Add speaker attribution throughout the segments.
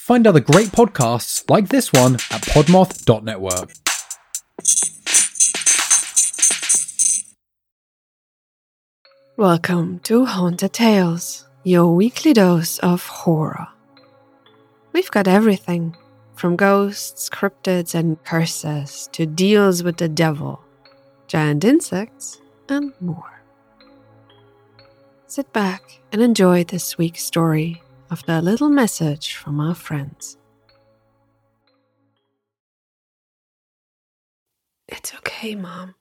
Speaker 1: Find other great podcasts like this one at podmoth.network.
Speaker 2: Welcome to Haunted Tales, your weekly dose of horror. We've got everything from ghosts, cryptids, and curses to deals with the devil, giant insects, and more. Sit back and enjoy this week's story after a little message from our friends. It's okay, Mom,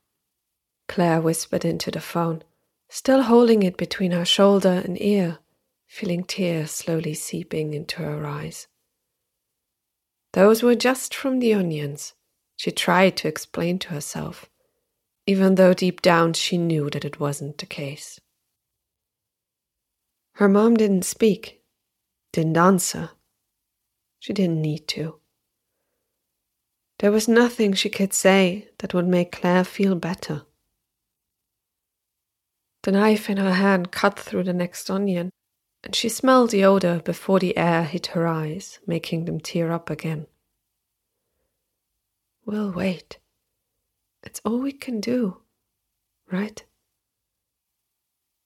Speaker 2: Claire whispered into the phone, still holding it between her shoulder and ear, feeling tears slowly seeping into her eyes. Those were just from the onions, she tried to explain to herself, even though deep down she knew that it wasn't the case. Her mom didn't speak, didn't answer. She didn't need to. There was nothing she could say that would make Claire feel better. The knife in her hand cut through the next onion, and she smelled the odor before the air hit her eyes, making them tear up again. We'll wait. It's all we can do, right?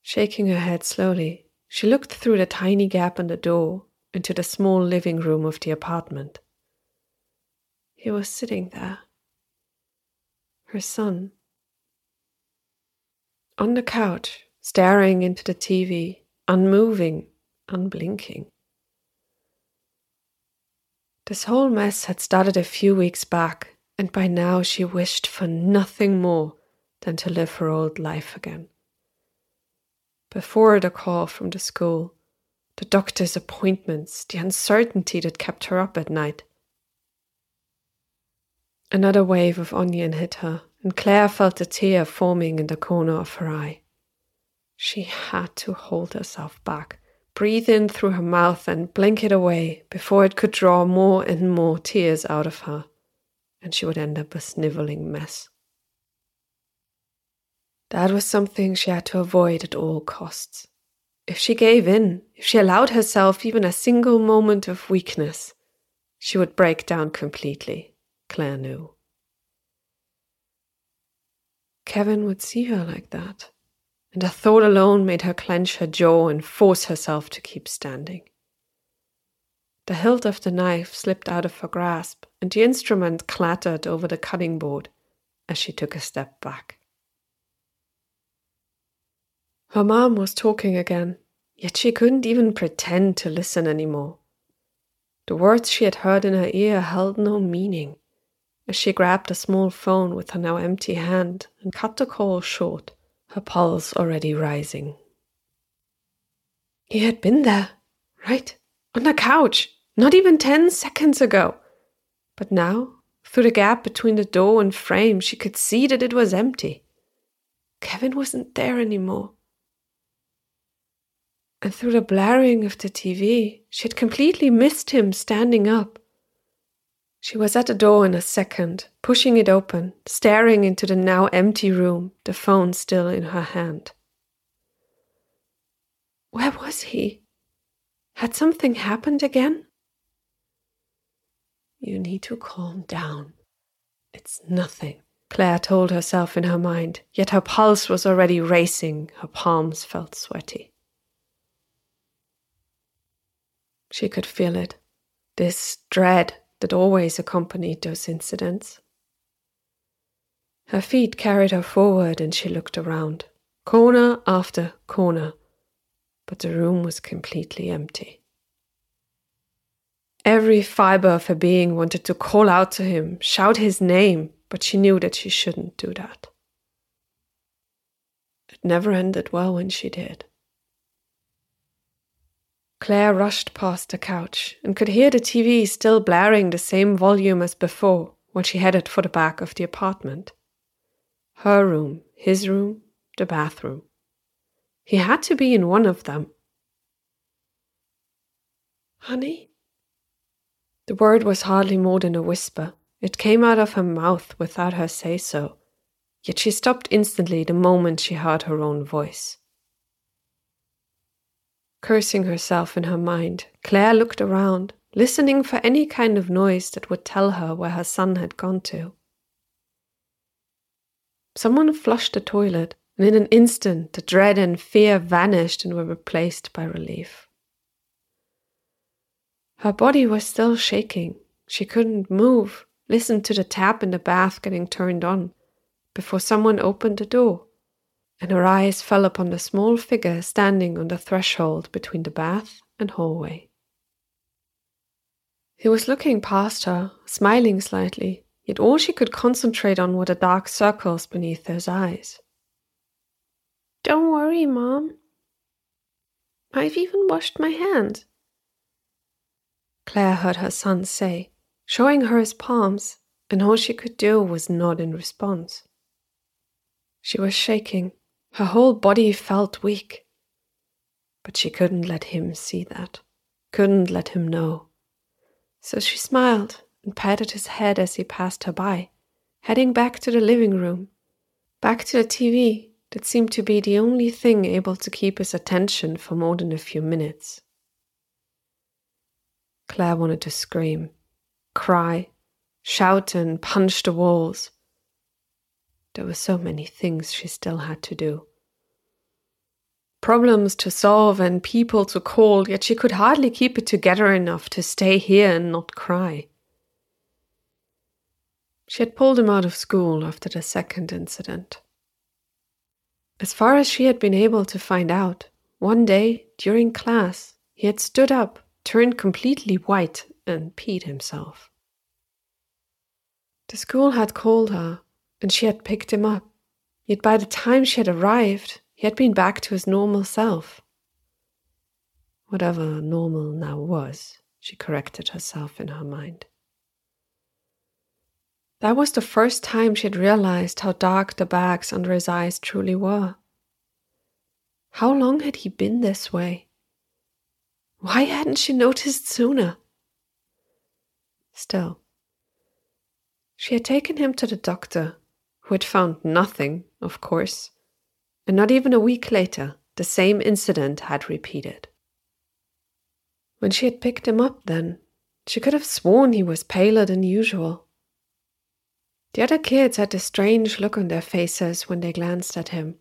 Speaker 2: Shaking her head slowly, she looked through the tiny gap in the door into the small living room of the apartment. He was sitting there. Her son. On the couch, staring into the TV, unmoving, unblinking. This whole mess had started a few weeks back, and by now she wished for nothing more than to live her old life again before the call from the school, the doctor's appointments, the uncertainty that kept her up at night. Another wave of onion hit her, and Claire felt a tear forming in the corner of her eye. She had to hold herself back, breathe in through her mouth, and blink it away before it could draw more and more tears out of her, and she would end up a sniveling mess. That was something she had to avoid at all costs. If she gave in, if she allowed herself even a single moment of weakness, she would break down completely, Claire knew. Kevin would see her like that, and the thought alone made her clench her jaw and force herself to keep standing. The hilt of the knife slipped out of her grasp, and the instrument clattered over the cutting board as she took a step back. Her mom was talking again, yet she couldn't even pretend to listen anymore. The words she had heard in her ear held no meaning as she grabbed a small phone with her now empty hand and cut the call short, her pulse already rising. He had been there, right? On the couch, not even ten seconds ago. But now, through the gap between the door and frame, she could see that it was empty. Kevin wasn't there anymore and through the blaring of the TV, she had completely missed him standing up. She was at the door in a second, pushing it open, staring into the now empty room, the phone still in her hand. Where was he? Had something happened again? You need to calm down. It's nothing, Claire told herself in her mind, yet her pulse was already racing, her palms felt sweaty. She could feel it, this dread that always accompanied those incidents. Her feet carried her forward and she looked around, corner after corner, but the room was completely empty. Every fiber of her being wanted to call out to him, shout his name, but she knew that she shouldn't do that. It never ended well when she did. Claire rushed past the couch and could hear the TV still blaring the same volume as before when she headed for the back of the apartment. Her room, his room, the bathroom. He had to be in one of them. Honey? The word was hardly more than a whisper. It came out of her mouth without her say so, yet she stopped instantly the moment she heard her own voice. Cursing herself in her mind, Claire looked around, listening for any kind of noise that would tell her where her son had gone to. Someone flushed the toilet, and in an instant the dread and fear vanished and were replaced by relief. Her body was still shaking. She couldn't move, listen to the tap in the bath getting turned on, before someone opened the door, and her eyes fell upon the small figure standing on the threshold between the bath and hallway. He was looking past her, smiling slightly, yet all she could concentrate on were the dark circles beneath his eyes. Don't worry, Mom. I've even washed my hands. Claire heard her son say, showing her his palms, and all she could do was nod in response. She was shaking. Her whole body felt weak. But she couldn't let him see that, couldn't let him know. So she smiled and patted his head as he passed her by, heading back to the living room, back to the TV that seemed to be the only thing able to keep his attention for more than a few minutes. Claire wanted to scream, cry, shout, and punch the walls. There were so many things she still had to do. Problems to solve and people to call, yet she could hardly keep it together enough to stay here and not cry. She had pulled him out of school after the second incident. As far as she had been able to find out, one day during class, he had stood up, turned completely white, and peed himself. The school had called her, and she had picked him up. Yet by the time she had arrived, he had been back to his normal self. Whatever normal now was, she corrected herself in her mind. That was the first time she had realized how dark the bags under his eyes truly were. How long had he been this way? Why hadn't she noticed sooner? Still, she had taken him to the doctor, had found nothing, of course, and not even a week later, the same incident had repeated. When she had picked him up, then, she could have sworn he was paler than usual. The other kids had a strange look on their faces when they glanced at him,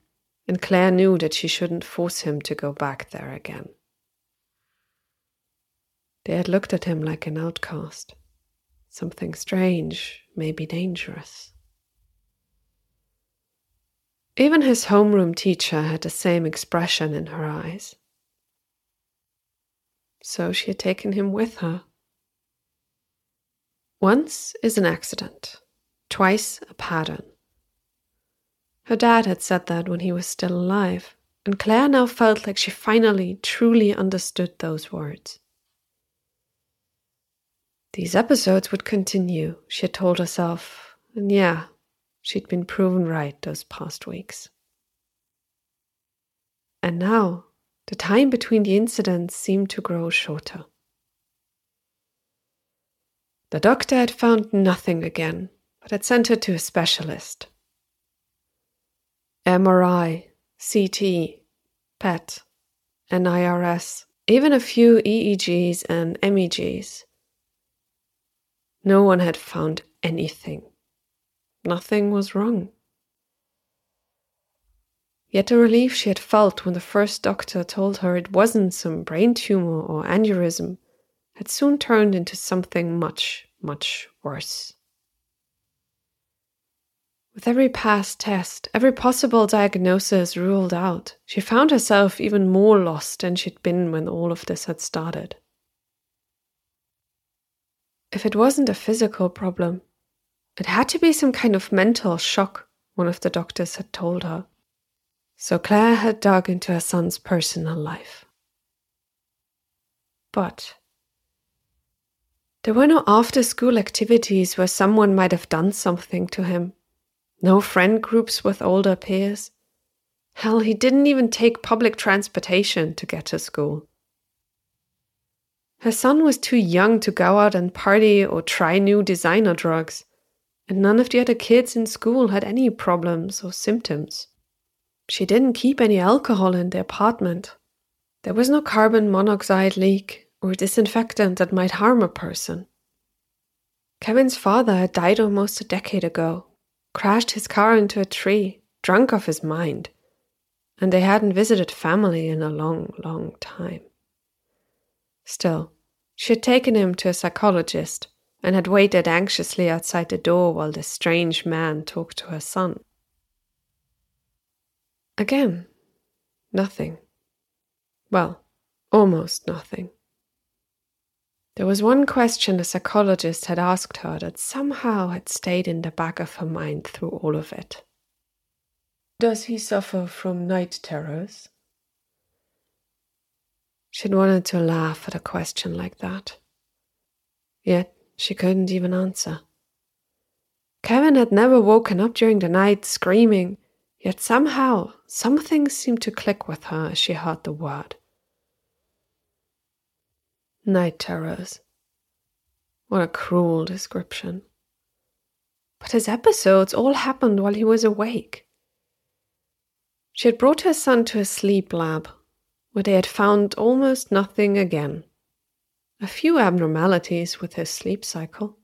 Speaker 2: and Claire knew that she shouldn't force him to go back there again. They had looked at him like an outcast, something strange, maybe dangerous. Even his homeroom teacher had the same expression in her eyes. So she had taken him with her. Once is an accident, twice a pattern. Her dad had said that when he was still alive, and Claire now felt like she finally truly understood those words. These episodes would continue, she had told herself, and yeah, she'd been proven right those past weeks. And now, the time between the incidents seemed to grow shorter. The doctor had found nothing again, but had sent her to a specialist. MRI, CT, PET, NIRS, even a few EEGs and MEGs. No one had found anything. Nothing was wrong. Yet the relief she had felt when the first doctor told her it wasn't some brain tumor or aneurysm had soon turned into something much, much worse. With every past test, every possible diagnosis ruled out, she found herself even more lost than she'd been when all of this had started. If it wasn't a physical problem, it had to be some kind of mental shock, one of the doctors had told her. So Claire had dug into her son's personal life. But there were no after school activities where someone might have done something to him no friend groups with older peers. Hell, he didn't even take public transportation to get to school. Her son was too young to go out and party or try new designer drugs, and none of the other kids in school had any problems or symptoms. She didn't keep any alcohol in the apartment. There was no carbon monoxide leak, or disinfectant that might harm a person. Kevin's father had died almost a decade ago, crashed his car into a tree, drunk off his mind, and they hadn't visited family in a long, long time. Still, she had taken him to a psychologist and had waited anxiously outside the door while the strange man talked to her son. Again, nothing. Well, almost nothing. There was one question the psychologist had asked her that somehow had stayed in the back of her mind through all of it. Does he suffer from night terrors? She'd wanted to laugh at a question like that. Yet she couldn't even answer. Kevin had never woken up during the night screaming, yet somehow something seemed to click with her as she heard the word. Night terrors. What a cruel description. But his episodes all happened while he was awake. She had brought her son to a sleep lab, where they had found almost nothing again. A few abnormalities with his sleep cycle.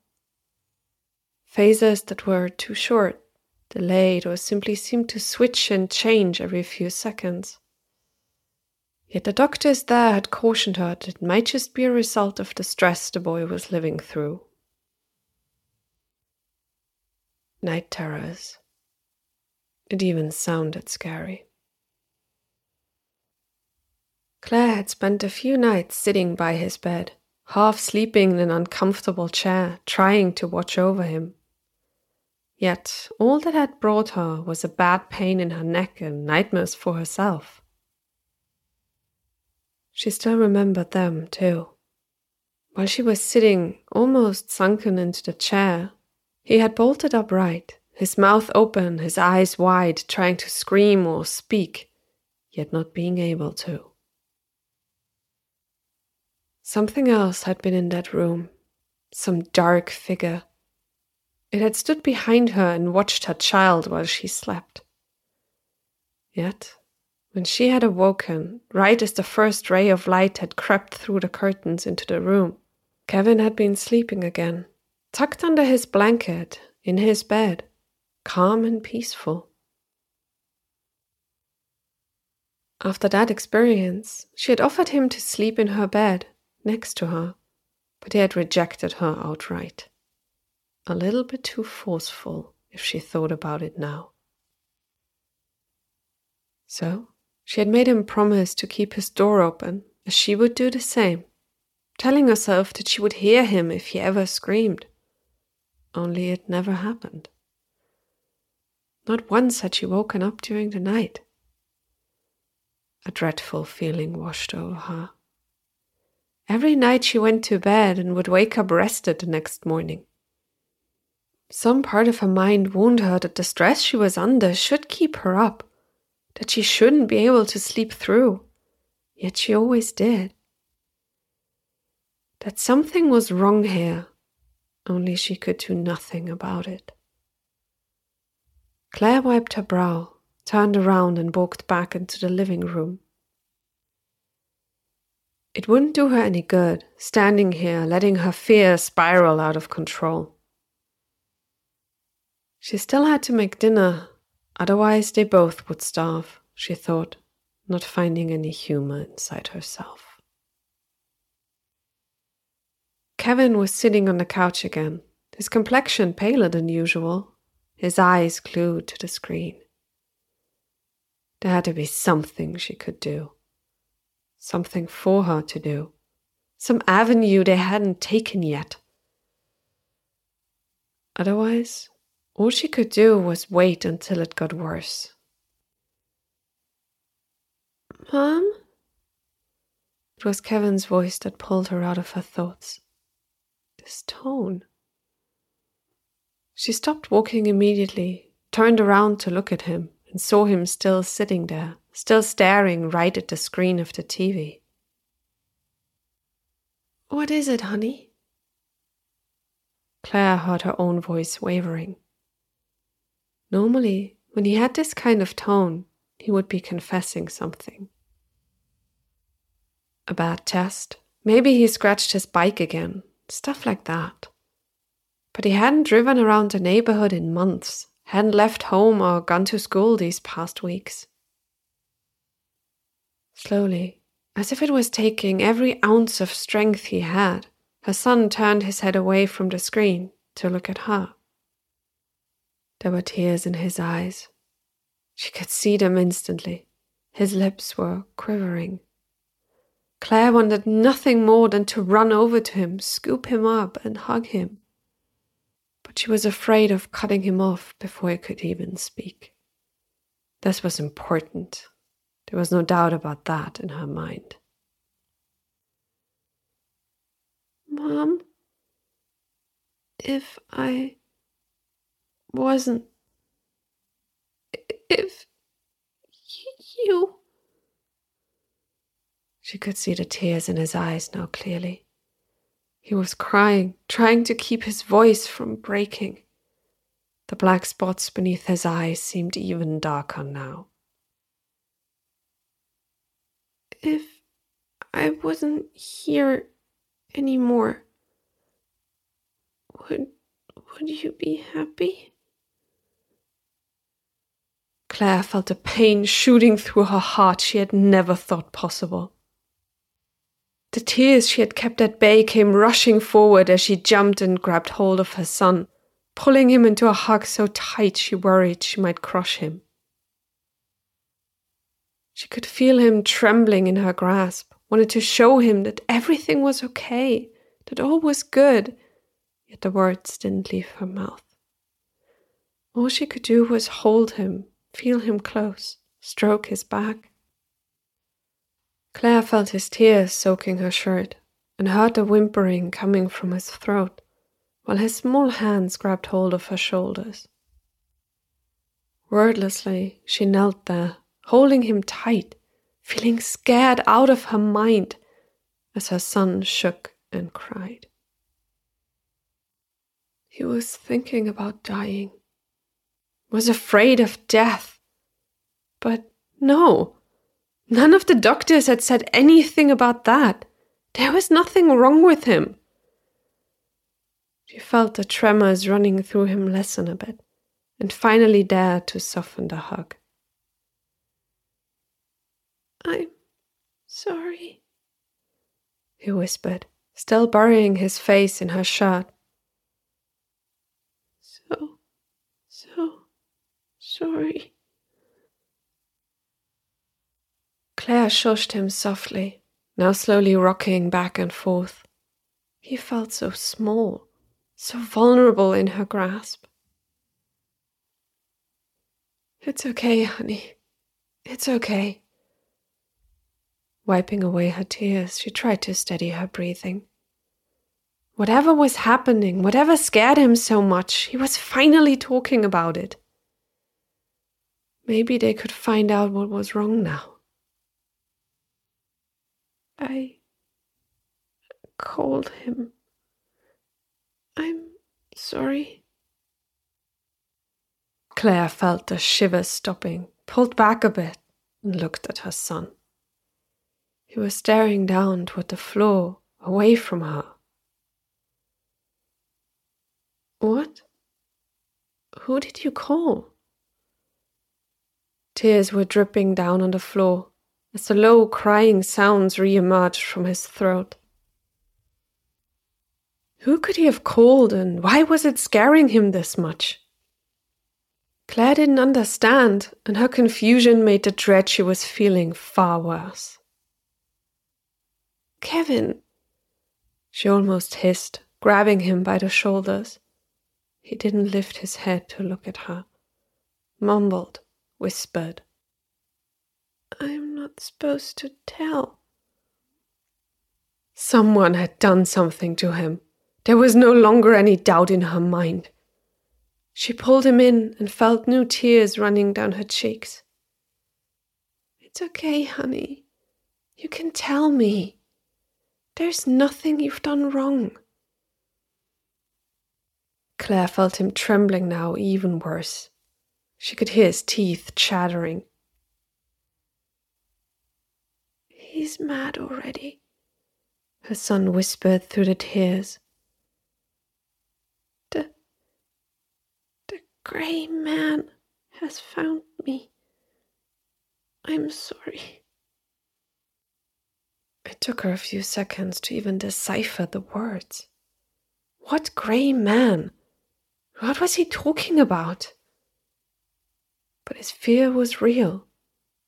Speaker 2: Phases that were too short, delayed, or simply seemed to switch and change every few seconds. Yet the doctors there had cautioned her that it might just be a result of the stress the boy was living through. Night terrors. It even sounded scary. Claire had spent a few nights sitting by his bed, half sleeping in an uncomfortable chair, trying to watch over him. Yet all that had brought her was a bad pain in her neck and nightmares for herself. She still remembered them, too. While she was sitting, almost sunken into the chair, he had bolted upright, his mouth open, his eyes wide, trying to scream or speak, yet not being able to. Something else had been in that room, some dark figure. It had stood behind her and watched her child while she slept. Yet when she had awoken, right as the first ray of light had crept through the curtains into the room, Kevin had been sleeping again, tucked under his blanket, in his bed, calm and peaceful. After that experience, she had offered him to sleep in her bed, next to her, but he had rejected her outright. A little bit too forceful, if she thought about it now. So she had made him promise to keep his door open, as she would do the same, telling herself that she would hear him if he ever screamed. Only it never happened. Not once had she woken up during the night. A dreadful feeling washed over her. Every night she went to bed and would wake up rested the next morning. Some part of her mind warned her that the stress she was under should keep her up that she shouldn't be able to sleep through, yet she always did. That something was wrong here, only she could do nothing about it. Claire wiped her brow, turned around, and walked back into the living room. It wouldn't do her any good, standing here, letting her fear spiral out of control. She still had to make dinner Otherwise, they both would starve, she thought, not finding any humor inside herself. Kevin was sitting on the couch again, his complexion paler than usual, his eyes glued to the screen. There had to be something she could do, something for her to do, some avenue they hadn't taken yet. Otherwise, all she could do was wait until it got worse. Mom? It was Kevin's voice that pulled her out of her thoughts. This tone. She stopped walking immediately, turned around to look at him, and saw him still sitting there, still staring right at the screen of the TV. What is it, honey? Claire heard her own voice wavering. Normally, when he had this kind of tone, he would be confessing something. A bad test, Maybe he scratched his bike again, stuff like that. But he hadn't driven around the neighborhood in months, hadn't left home or gone to school these past weeks. Slowly, as if it was taking every ounce of strength he had, her son turned his head away from the screen to look at her. There were tears in his eyes. She could see them instantly. His lips were quivering. Claire wanted nothing more than to run over to him, scoop him up, and hug him. But she was afraid of cutting him off before he could even speak. This was important. There was no doubt about that in her mind. Mom, if I wasn't. If you. She could see the tears in his eyes now clearly. He was crying, trying to keep his voice from breaking. The black spots beneath his eyes seemed even darker now. If I wasn't here anymore, would would you be happy? Claire felt a pain shooting through her heart she had never thought possible. The tears she had kept at bay came rushing forward as she jumped and grabbed hold of her son, pulling him into a hug so tight she worried she might crush him. She could feel him trembling in her grasp, wanted to show him that everything was okay, that all was good, yet the words didn't leave her mouth. All she could do was hold him, feel him close, stroke his back. Claire felt his tears soaking her shirt and heard the whimpering coming from his throat, while his small hands grabbed hold of her shoulders. Wordlessly, she knelt there, holding him tight, feeling scared out of her mind as her son shook and cried. He was thinking about dying, was afraid of death. But no, none of the doctors had said anything about that. There was nothing wrong with him. She felt the tremors running through him lessen a bit, and finally dared to soften the hug. I'm sorry, he whispered, still burying his face in her shirt. So, so sorry. Claire shushed him softly, now slowly rocking back and forth. He felt so small, so vulnerable in her grasp. It's okay, honey. It's okay. Wiping away her tears, she tried to steady her breathing. Whatever was happening, whatever scared him so much, he was finally talking about it. Maybe they could find out what was wrong now. I called him. I'm sorry. Claire felt the shivers stopping, pulled back a bit, and looked at her son. He was staring down toward the floor, away from her. What? Who did you call? Tears were dripping down on the floor as the low crying sounds re emerged from his throat. Who could he have called, and why was it scaring him this much? Claire didn't understand, and her confusion made the dread she was feeling far worse. Kevin! She almost hissed, grabbing him by the shoulders. He didn't lift his head to look at her. Mumbled, whispered. I'm not supposed to tell. Someone had done something to him. There was no longer any doubt in her mind. She pulled him in and felt new tears running down her cheeks. It's okay, honey. You can tell me. There's nothing you've done wrong. Claire felt him trembling now even worse. She could hear his teeth chattering. He's mad already. her son whispered through the tears. The, the grey man has found me. I'm sorry. Took her a few seconds to even decipher the words. What grey man? What was he talking about? But his fear was real.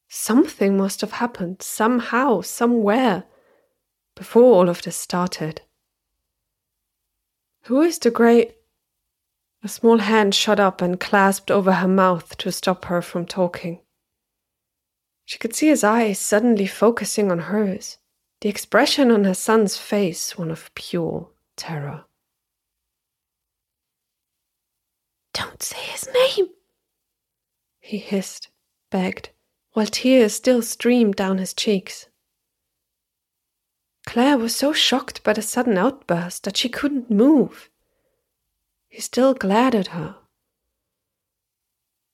Speaker 2: Something must have happened, somehow, somewhere, before all of this started. Who is the grey? A small hand shot up and clasped over her mouth to stop her from talking. She could see his eyes suddenly focusing on hers, the expression on her son's face one of pure terror. Don't say his name, he hissed, begged, while tears still streamed down his cheeks. Claire was so shocked by the sudden outburst that she couldn't move. He still glared at her.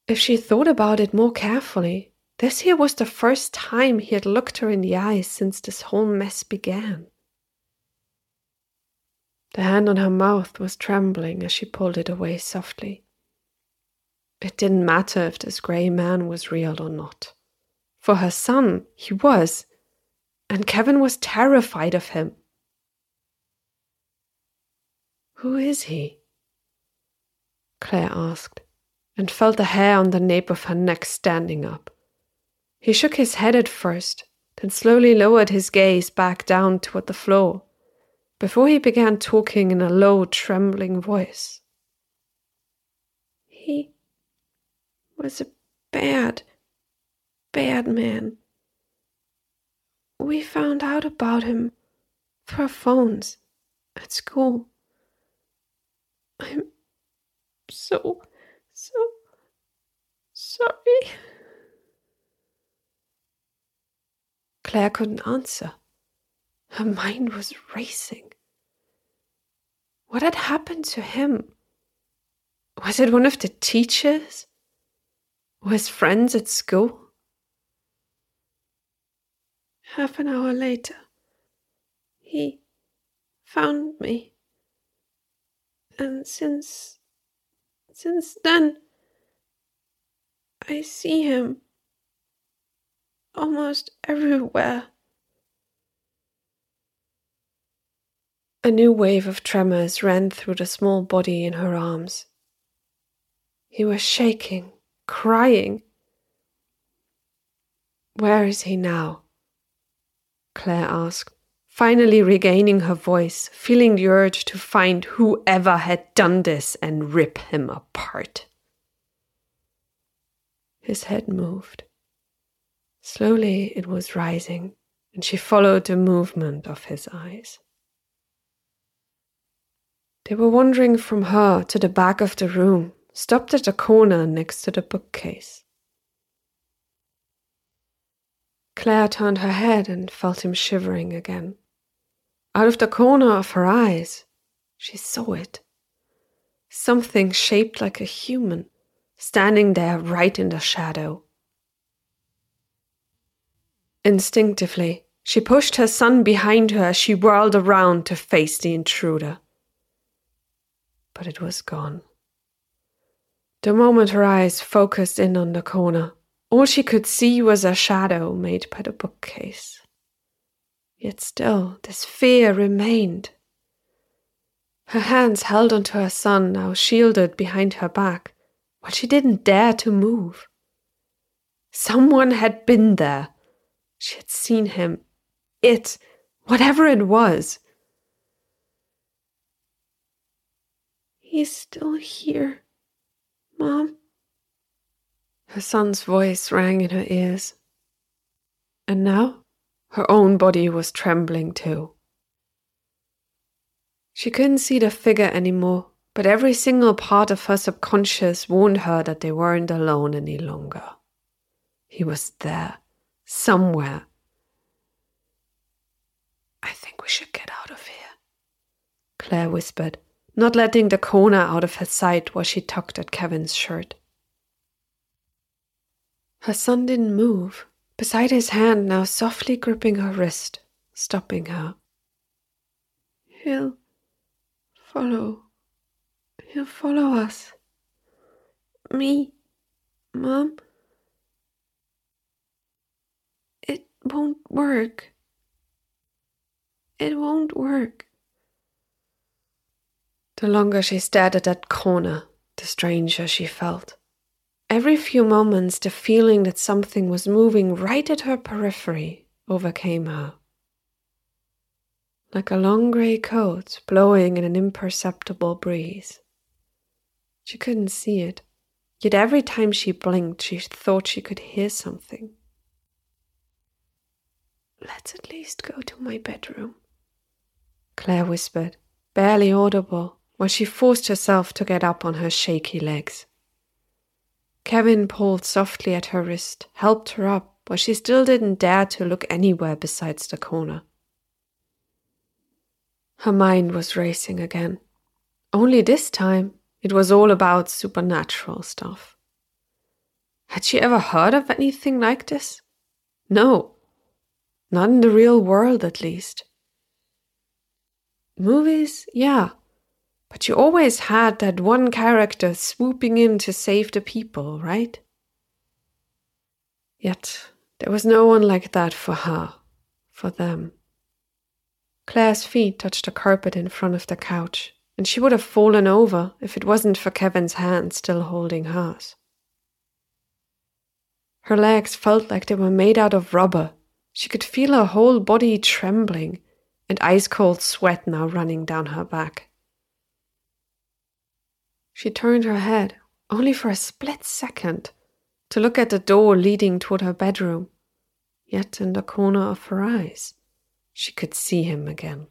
Speaker 2: If she thought about it more carefully, this here was the first time he had looked her in the eyes since this whole mess began. The hand on her mouth was trembling as she pulled it away softly. It didn't matter if this grey man was real or not. For her son, he was, and Kevin was terrified of him. Who is he? Claire asked, and felt the hair on the nape of her neck standing up. He shook his head at first, then slowly lowered his gaze back down toward the floor, before he began talking in a low, trembling voice. He was a bad, bad man. We found out about him through phones at school. I'm so, so sorry. Claire couldn't answer. Her mind was racing. What had happened to him? Was it one of the teachers? Or his friends at school? Half an hour later, he found me. And since since then I see him almost everywhere. A new wave of tremors ran through the small body in her arms. He was shaking, crying. Where is he now? Claire asked, finally regaining her voice, feeling the urge to find whoever had done this and rip him apart. His head moved. Slowly it was rising, and she followed the movement of his eyes. They were wandering from her to the back of the room, stopped at a corner next to the bookcase. Claire turned her head and felt him shivering again. Out of the corner of her eyes, she saw it. Something shaped like a human, standing there right in the shadow. Instinctively, she pushed her son behind her as she whirled around to face the intruder. But it was gone. The moment her eyes focused in on the corner, all she could see was a shadow made by the bookcase. Yet still, this fear remained. Her hands held onto her son, now shielded behind her back, but she didn't dare to move. Someone had been there she had seen him. It, whatever it was. He's still here, Mom. Her son's voice rang in her ears. And now her own body was trembling too. She couldn't see the figure anymore, but every single part of her subconscious warned her that they weren't alone any longer. He was there somewhere. I think we should get out of here, Claire whispered, not letting the corner out of her sight while she tugged at Kevin's shirt. Her son didn't move, beside his hand now softly gripping her wrist, stopping her. He'll follow. He'll follow us. Me, Mom. It won't work. It won't work. The longer she stared at that corner, the stranger she felt. Every few moments, the feeling that something was moving right at her periphery overcame her. Like a long grey coat blowing in an imperceptible breeze. She couldn't see it, yet every time she blinked, she thought she could hear something. Let's at least go to my bedroom, Claire whispered, barely audible, while she forced herself to get up on her shaky legs. Kevin pulled softly at her wrist, helped her up, but she still didn't dare to look anywhere besides the corner. Her mind was racing again. Only this time, it was all about supernatural stuff. Had she ever heard of anything like this? No. Not in the real world, at least. Movies, yeah, but you always had that one character swooping in to save the people, right? Yet there was no one like that for her, for them. Claire's feet touched the carpet in front of the couch, and she would have fallen over if it wasn't for Kevin's hand still holding hers. Her legs felt like they were made out of rubber. She could feel her whole body trembling and ice cold sweat now running down her back. She turned her head, only for a split second, to look at the door leading toward her bedroom. Yet in the corner of her eyes, she could see him again.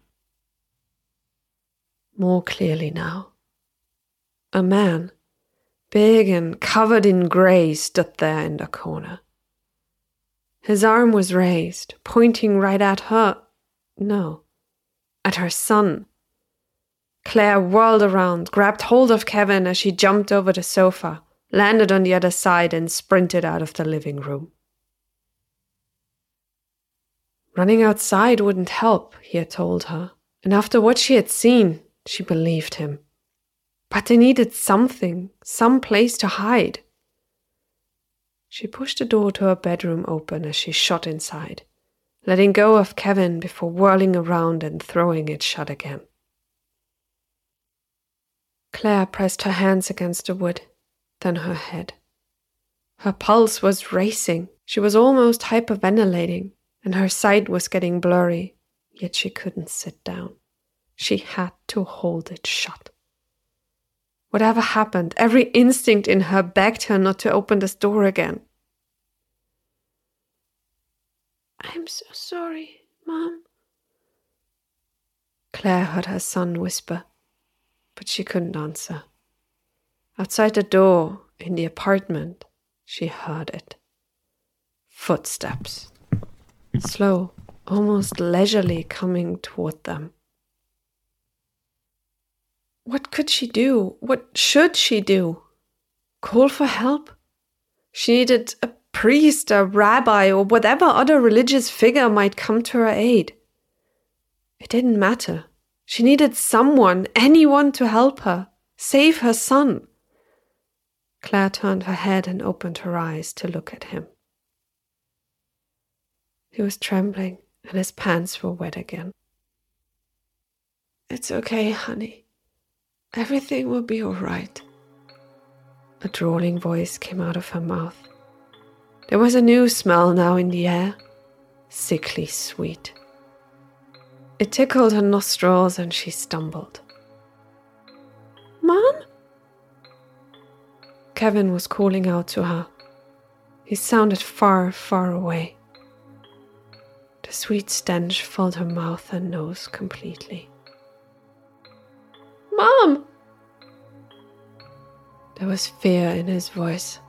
Speaker 2: More clearly now. A man, big and covered in grey, stood there in the corner. His arm was raised, pointing right at her. No, at her son Claire whirled around, grabbed hold of Kevin as she jumped over the sofa, landed on the other side, and sprinted out of the living room. Running outside wouldn't help, he had told her, and after what she had seen, she believed him. But they needed something, some place to hide. She pushed the door to her bedroom open as she shot inside, letting go of Kevin before whirling around and throwing it shut again. Claire pressed her hands against the wood, then her head. Her pulse was racing. She was almost hyperventilating, and her sight was getting blurry, yet she couldn't sit down. She had to hold it shut. Whatever happened, every instinct in her begged her not to open this door again. I'm so sorry, Mom. Claire heard her son whisper but she couldn't answer. Outside the door in the apartment, she heard it. Footsteps. Slow, almost leisurely coming toward them. What could she do? What should she do? Call for help? She needed a priest, a rabbi, or whatever other religious figure might come to her aid. It didn't matter. She needed someone, anyone to help her, save her son. Claire turned her head and opened her eyes to look at him. He was trembling and his pants were wet again. It's okay, honey. Everything will be all right. A drawling voice came out of her mouth. There was a new smell now in the air, sickly sweet. It tickled her nostrils and she stumbled. Mom? Kevin was calling out to her. He sounded far, far away. The sweet stench filled her mouth and nose completely. Mom! There was fear in his voice.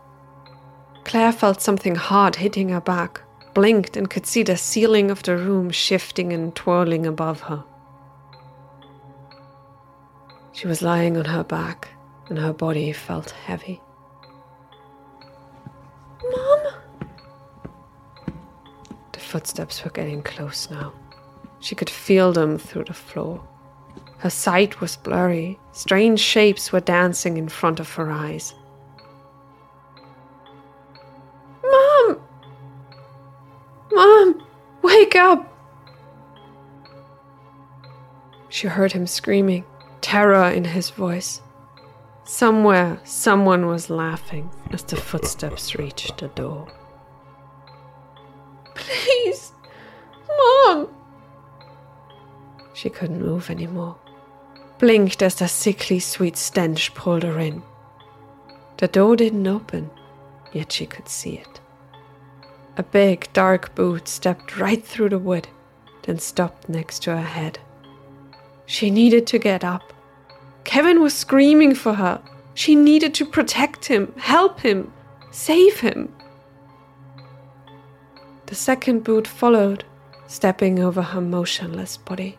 Speaker 2: Claire felt something hard hitting her back blinked and could see the ceiling of the room shifting and twirling above her. She was lying on her back, and her body felt heavy. Mom! The footsteps were getting close now. She could feel them through the floor. Her sight was blurry, strange shapes were dancing in front of her eyes. Mom! Mom! Wake up! She heard him screaming, terror in his voice. Somewhere, someone was laughing as the footsteps reached the door. She couldn't move anymore. Blinked as the sickly sweet stench pulled her in. The door didn't open, yet she could see it. A big, dark boot stepped right through the wood, then stopped next to her head. She needed to get up. Kevin was screaming for her. She needed to protect him, help him, save him. The second boot followed, stepping over her motionless body.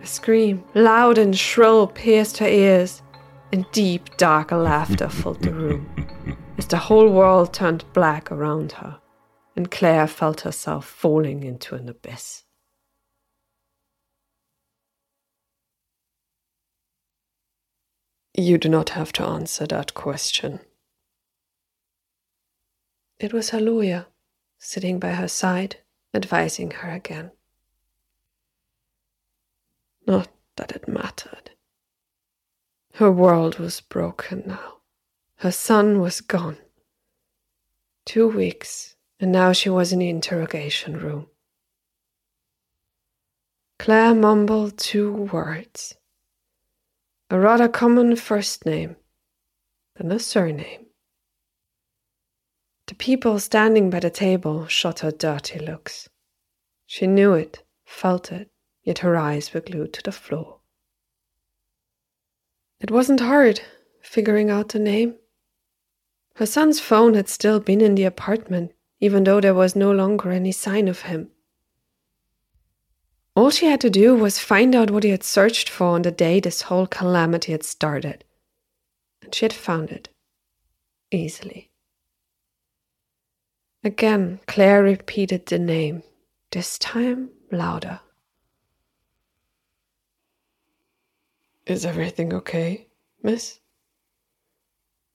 Speaker 2: A scream, loud and shrill, pierced her ears, and deep, dark laughter filled the room as the whole world turned black around her, and Claire felt herself falling into an abyss. You do not have to answer that question. It was her lawyer, sitting by her side, advising her again. Not that it mattered. Her world was broken now. Her son was gone. Two weeks, and now she was in the interrogation room. Claire mumbled two words a rather common first name, then a surname. The people standing by the table shot her dirty looks. She knew it, felt it, yet her eyes were glued to the floor. It wasn't hard figuring out the name. Her son's phone had still been in the apartment, even though there was no longer any sign of him. All she had to do was find out what he had searched for on the day this whole calamity had started. And she had found it. Easily. Again, Claire repeated the name, this time louder. Is everything okay, miss?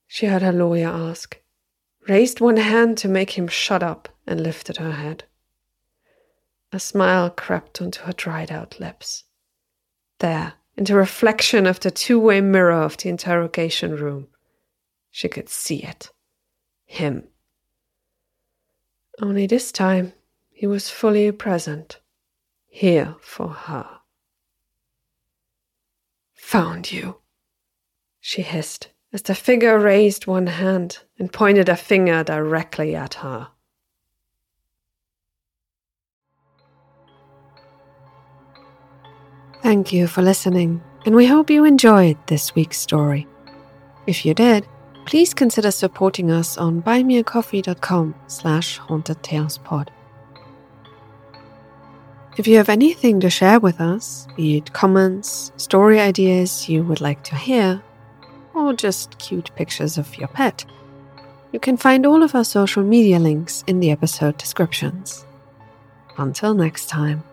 Speaker 2: She heard her lawyer ask, raised one hand to make him shut up, and lifted her head. A smile crept onto her dried out lips. There, in the reflection of the two way mirror of the interrogation room, she could see it. Him. Only this time, he was fully present, here for her. Found you, she hissed as the figure raised one hand and pointed a finger directly at her. Thank you for listening, and we hope you enjoyed this week's story. If you did, please consider supporting us on buymeacoffee.com slash hauntedtalespod. If you have anything to share with us, be it comments, story ideas you would like to hear, or just cute pictures of your pet, you can find all of our social media links in the episode descriptions. Until next time.